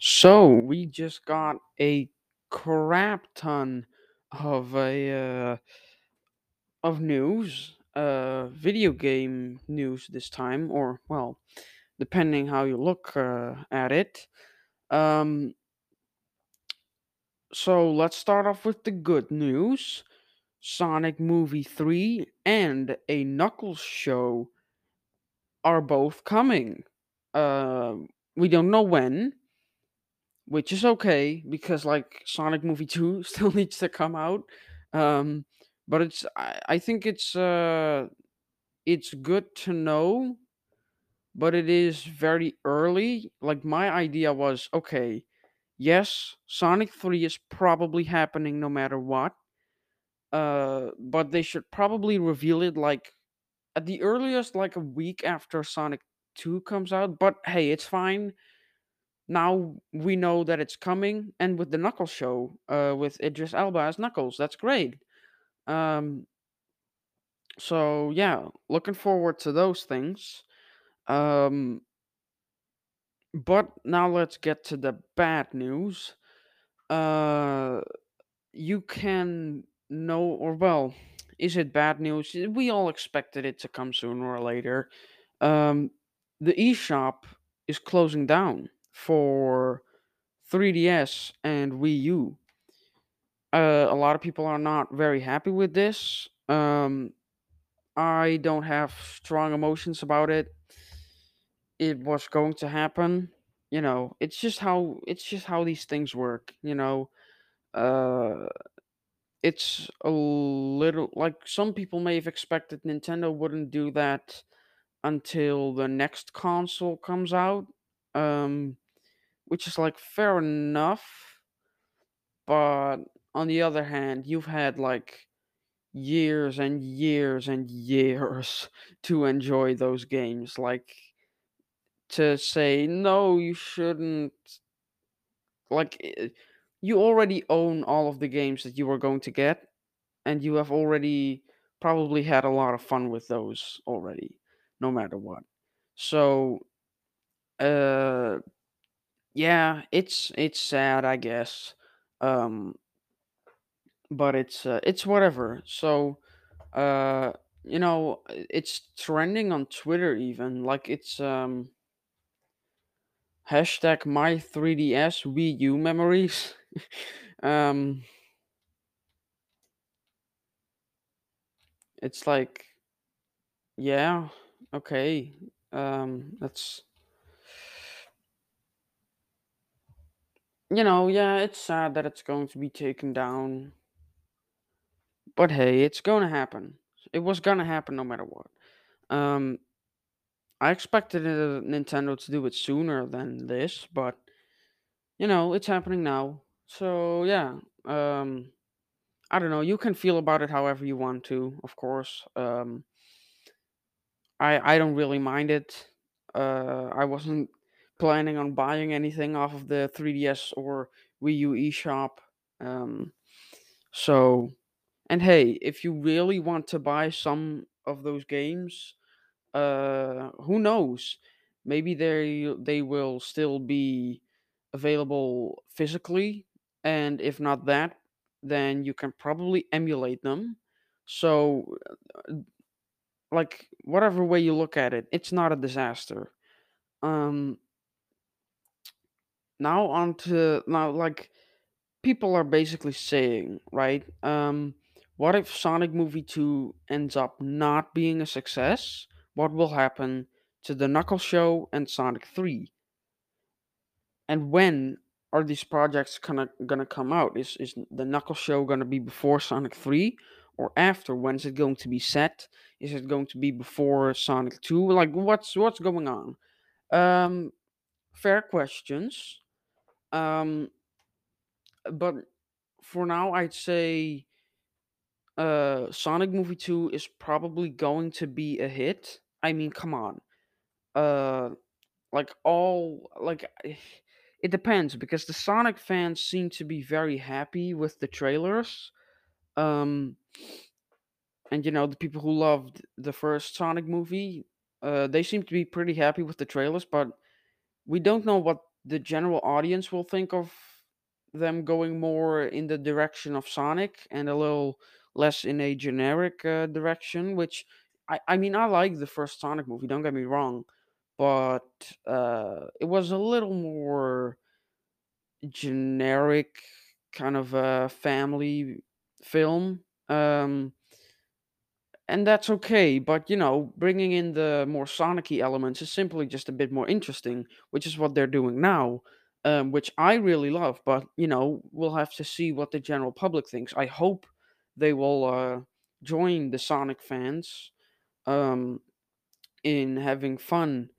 So we just got a crap ton of a uh, of news, uh, video game news this time, or well, depending how you look uh, at it. Um, so let's start off with the good news. Sonic Movie 3 and a Knuckles show are both coming. Uh, we don't know when, which is okay because like Sonic Movie 2 still needs to come out. Um but it's I, I think it's uh it's good to know, but it is very early. Like my idea was okay, yes, Sonic 3 is probably happening no matter what. Uh but they should probably reveal it like at the earliest like a week after Sonic 2 comes out, but hey, it's fine now we know that it's coming and with the knuckles show uh with idris elba as knuckles that's great. Um so yeah looking forward to those things. Um but now let's get to the bad news. Uh you can know or well is it bad news? We all expected it to come sooner or later. Um the eShop is closing down for 3ds and wii u uh, a lot of people are not very happy with this. Um, I don't have strong emotions about it. It was going to happen. You know, it's just how it's just how these things work. You know, uh, it's a little like some people may have expected Nintendo wouldn't do that until the next console comes out. Um, which is like fair enough, but on the other hand, you've had like years and years and years to enjoy those games. Like to say no, you shouldn't. Like eh, you already own all of the games that you were going to get, and you have already probably had a lot of fun with those already, no matter what. So, uh, yeah, it's it's sad, I guess. Um, but it's uh, it's whatever. So, uh, you know, it's trending on Twitter even. Like it's um hashtag my 3ds Wii U memories. um, it's like yeah, okay. Um, that's you know, yeah, it's sad that it's going to be taken down, but hey, it's going to happen. It was gonna happen no matter what. Um, I expected uh, Nintendo to do it sooner than this, but you know, it's happening now. So yeah, um, I don't know. You can feel about it however you want to, of course. Um, I I don't really mind it. Uh, I wasn't planning on buying anything off of the 3DS or Wii U eShop. Um, so and hey, if you really want to buy some of those games, uh, who knows? Maybe they they will still be available physically, and if not that, then you can probably emulate them. So, like whatever way you look at it, it's not a disaster. Um, now on to now like people are basically saying, right? Um, what if Sonic Movie 2 ends up not being a success? What will happen to the Knuckles Show and Sonic 3? And when are these projects gonna gonna come out? Is is the Knuckles Show gonna be before Sonic 3 or after? When is it going to be set? Is it going to be before Sonic 2? Like what's what's going on? Um fair questions. Um but for now I'd say uh Sonic Movie 2 is probably going to be a hit. I mean, come on. Uh like all like it depends because the Sonic fans seem to be very happy with the trailers. Um and you know, the people who loved the first Sonic movie, uh they seem to be pretty happy with the trailers, but we don't know what the general audience will think of them going more in the direction of Sonic and a little less in a generic uh, direction. Which I, I mean, I like the first Sonic movie. Don't get me wrong, but uh, it was a little more generic, kind of a family film. Um, and that's okay. But you know, bringing in the more Sonic-y elements is simply just a bit more interesting, which is what they're doing now, um, which I really love. But you know, we'll have to see what the general public thinks. I hope they will uh, join the Sonic fans um, in having fun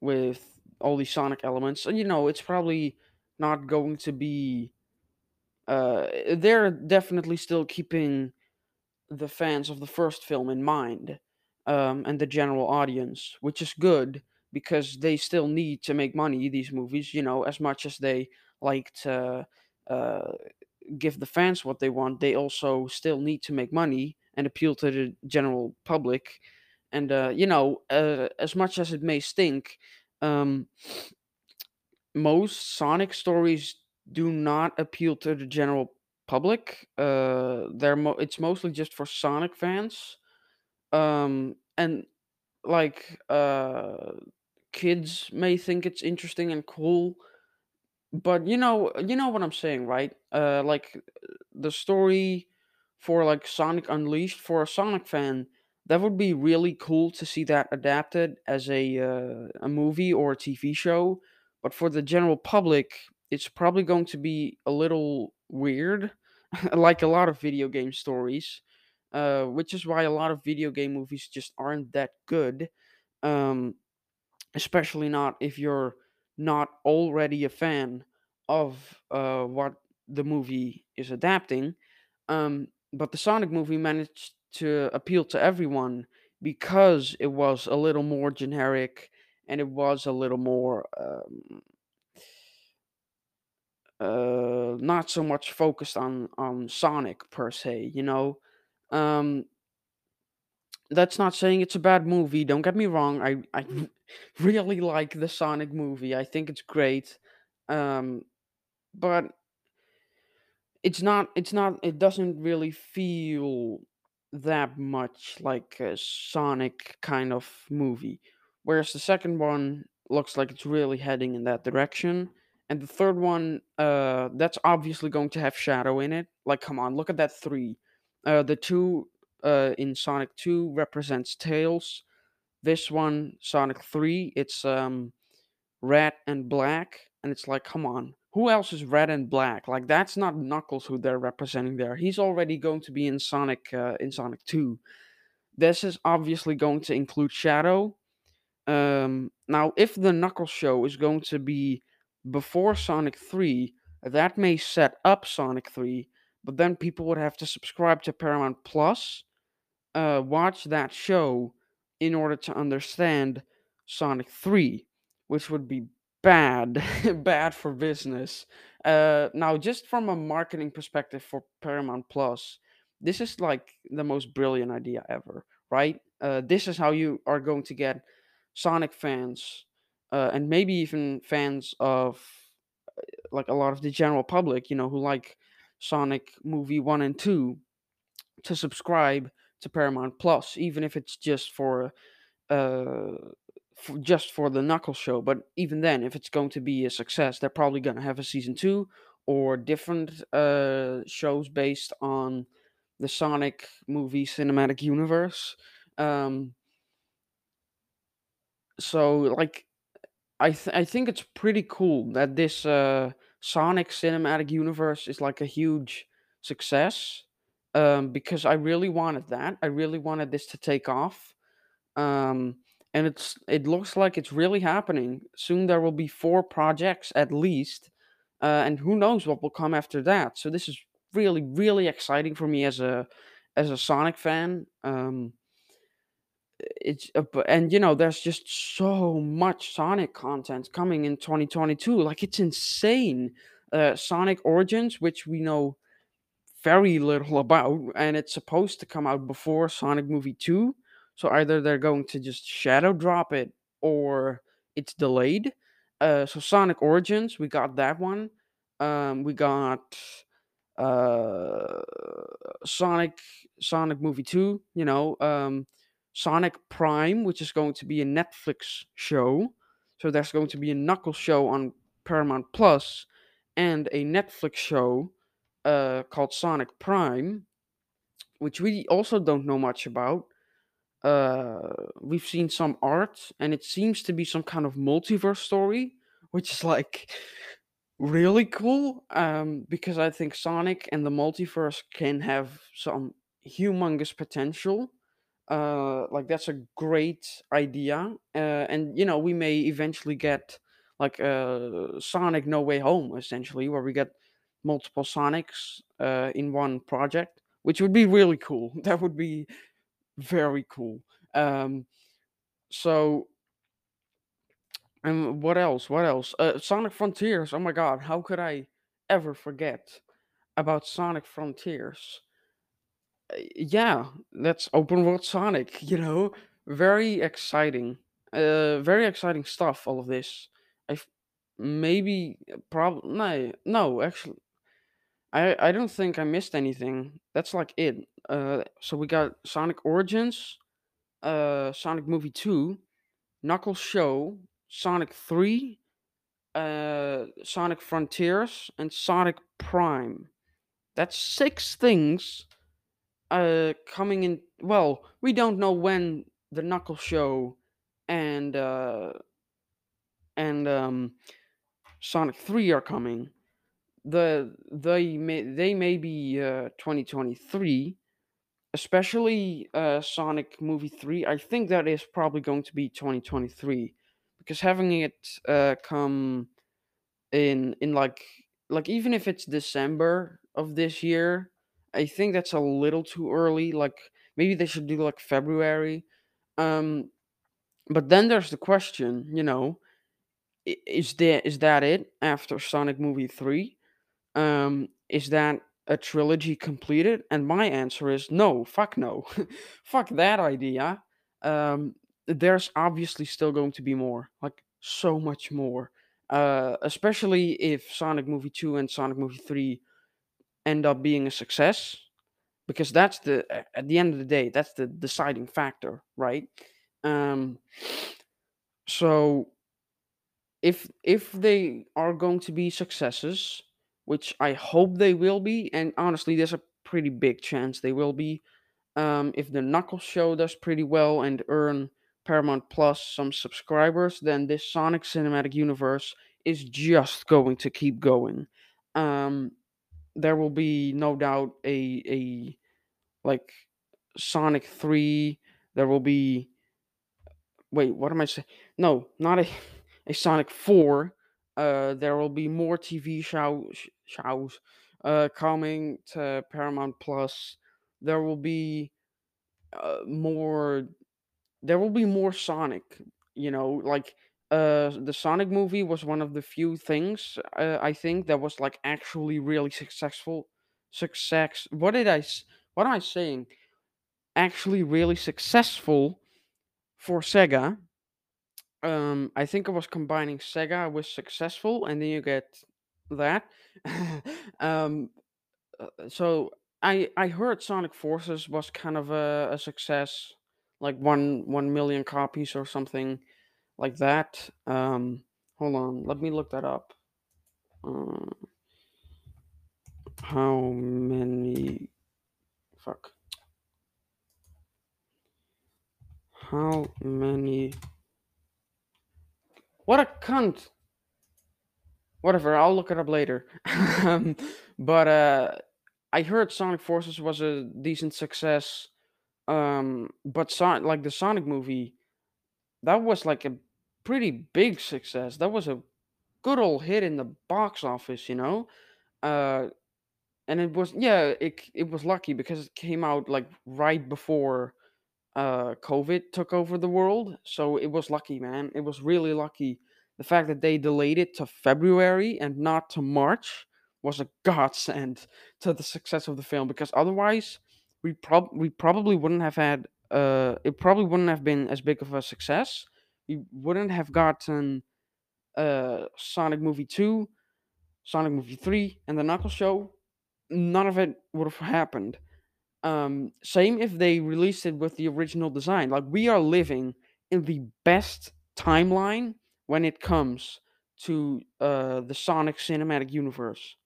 with all these Sonic elements. And you know, it's probably not going to be. Uh, they're definitely still keeping the fans of the first film in mind um, and the general audience, which is good because they still need to make money. These movies, you know, as much as they like to uh, give the fans what they want, they also still need to make money and appeal to the general public. And uh, you know, uh, as much as it may stink, um, most Sonic stories do not appeal to the general public. Uh, they're mo- it's mostly just for Sonic fans. Um, and like uh, kids may think it's interesting and cool, but you know, you know what I'm saying, right? Uh, like the story for like Sonic Unleashed for a Sonic fan, that would be really cool to see that adapted as a uh, a movie or a TV show. But for the general public, it's probably going to be a little weird, like a lot of video game stories, uh, which is why a lot of video game movies just aren't that good. Um, especially not if you're not already a fan of uh, what the movie is adapting. Um, but the Sonic movie managed to appeal to everyone because it was a little more generic and it was a little more um, uh, not so much focused on on Sonic per se. You know, um, that's not saying it's a bad movie. Don't get me wrong. I I really like the Sonic movie. I think it's great. Um, but it's not it's not it doesn't really feel that much like a Sonic kind of movie. Whereas the second one looks like it's really heading in that direction. And the third one, uh, that's obviously going to have Shadow in it. Like, come on, look at that three. Uh, the two uh, in Sonic 2 represents Tails. This one, Sonic 3, it's um red and black. And it's like, come on, who else is red and black? Like that's not Knuckles who they're representing there. He's already going to be in Sonic uh, in Sonic 2. This is obviously going to include Shadow. Um, now, if the Knuckles show is going to be before Sonic 3, that may set up Sonic 3, but then people would have to subscribe to Paramount Plus uh, watch that show in order to understand Sonic 3, which would be bad, bad for business. Uh, now, just from a marketing perspective for Paramount Plus, this is like the most brilliant idea ever, right? Uh, this is how you are going to get Sonic fans uh, and maybe even fans of like a lot of the general public, you know, who like Sonic movie 1 and 2 to subscribe to Paramount Plus, even if it's just for uh for, just for the Knuckles show. But even then, if it's going to be a success, they're probably going to have a season two or different uh shows based on the Sonic movie cinematic universe. Um, so like I th- I think it's pretty cool that this uh Sonic cinematic universe is like a huge success. Um, because I really wanted that. I really wanted this to take off. Um, and it's it looks like it's really happening. Soon there will be four projects at least, uh, and who knows what will come after that. So this is really really exciting for me as a as a Sonic fan. Um, it's uh, and you know there's just so much Sonic content coming in 2022. Like it's insane. Uh, Sonic Origins, which we know very little about, and it's supposed to come out before Sonic Movie 2. So either they're going to just shadow drop it or it's delayed. uh, so Sonic Origins, we got that one. Um, we got uh, Sonic Sonic Movie Two. You know, um, Sonic Prime, which is going to be a Netflix show. So there's going to be a Knuckles show on Paramount Plus, and a Netflix show uh, called Sonic Prime, which we also don't know much about. Uh, we've seen some art, and it seems to be some kind of multiverse story, which is like really cool. Um, because I think Sonic and the multiverse can have some humongous potential. Uh, like that's a great idea, uh, and you know we may eventually get like uh, Sonic No Way Home, essentially, where we get multiple Sonics uh, in one project, which would be really cool. That would be very cool. Um, so, and what else? What else? Uh, Sonic Frontiers. Oh my God, how could I ever forget about Sonic Frontiers? Uh, yeah, that's open world Sonic. You know, very exciting. Uh, very exciting stuff. All of this. I maybe probably no, no. Actually, I I don't think I missed anything. That's like it. Uh, so we got Sonic Origins, uh, Sonic Movie Two, Knuckles Show, Sonic 3, uh, Sonic Frontiers, and Sonic Prime. That's six things uh, coming in. Well, we don't know when the Knuckles Show and uh, and um, Sonic 3 are coming. The they may they may be uh, 2023, especially uh, Sonic Movie 3. I think that is probably going to be 2023 because having it uh, come in in like like even if it's December of this year, I think that's a little too early. Like maybe they should do like February. Um, but then there's the question, you know, is there is that it after Sonic Movie 3? Um, is that a trilogy completed? And my answer is no, fuck no. fuck that idea. Um, there's obviously still going to be more, like so much more. Uh, especially if Sonic Movie 2 and Sonic Movie 3 end up being a success, because that's the, at the end of the day, that's the deciding factor, right? Um, so if if they are going to be successes, which I hope they will be, and honestly, there's a pretty big chance they will be. Um, if the Knuckles show does pretty well and earn Paramount Plus some subscribers, then this Sonic Cinematic Universe is just going to keep going. Um, there will be no doubt a a like Sonic Three. There will be wait, what am I saying? No, not a a Sonic 4. Uh, there will be more TV show, shows uh, coming to Paramount Plus. There will be uh, more. There will be more Sonic. You know, like uh, the Sonic movie was one of the few things uh, I think that was like actually really successful. Success. What did i What am I saying? Actually, really successful for Sega um i think i was combining sega with successful and then you get that um uh, so i i heard sonic forces was kind of a, a success like one one million copies or something like that um hold on let me look that up. Uh, how many fuck. How many what a cunt. Whatever i'll look it up later. Um, but uh i heard sonic forces was a decent success um but son- like the sonic movie that was like a pretty big success. That was a good old hit in the box office you know? Uh and it was yeah it it was lucky because it came out like right before uh covid took over the world. So it was lucky man. It was really lucky. The fact that they delayed it to february and not to march was a godsend to the success of the film because otherwise we prob we probably wouldn't have had uh it probably wouldn't have been as big of a success we wouldn't have gotten uh, Sonic Movie 2, Sonic Movie 3, and the Knuckles Show, none of it would have happened. Um, same if they released it with the original design. Like, we are living in the best timeline when it comes to uh, the Sonic cinematic universe.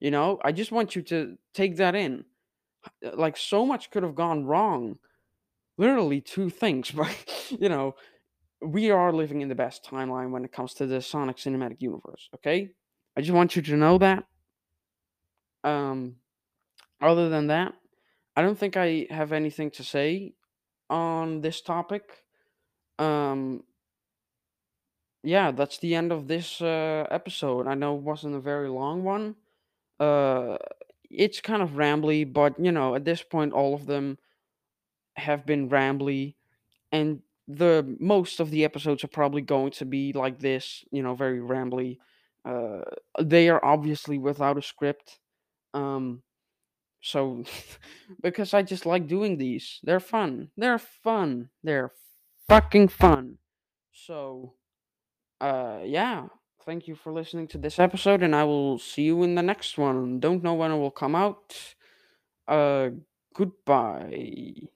You know, I just want you to take that in. Like, so much could have gone wrong. Literally, two things, but you know, we are living in the best timeline when it comes to the Sonic cinematic universe, okay? I just want you to know that. Um, other than that, I don't think I have anything to say on this topic. Um, yeah, that's the end of this uh, episode. I know it wasn't a very long one. Uh, it's kind of rambly, but you know, at this point, all of them have been rambly, and the most of the episodes are probably going to be like this. You know, very rambly. Uh, they are obviously without a script. Um, so because I just like doing these. They're fun. They're fun. They're fucking fun. So uh yeah, thank you for listening to this episode and I will see you in the next one. Don't know when it will come out. Uh goodbye.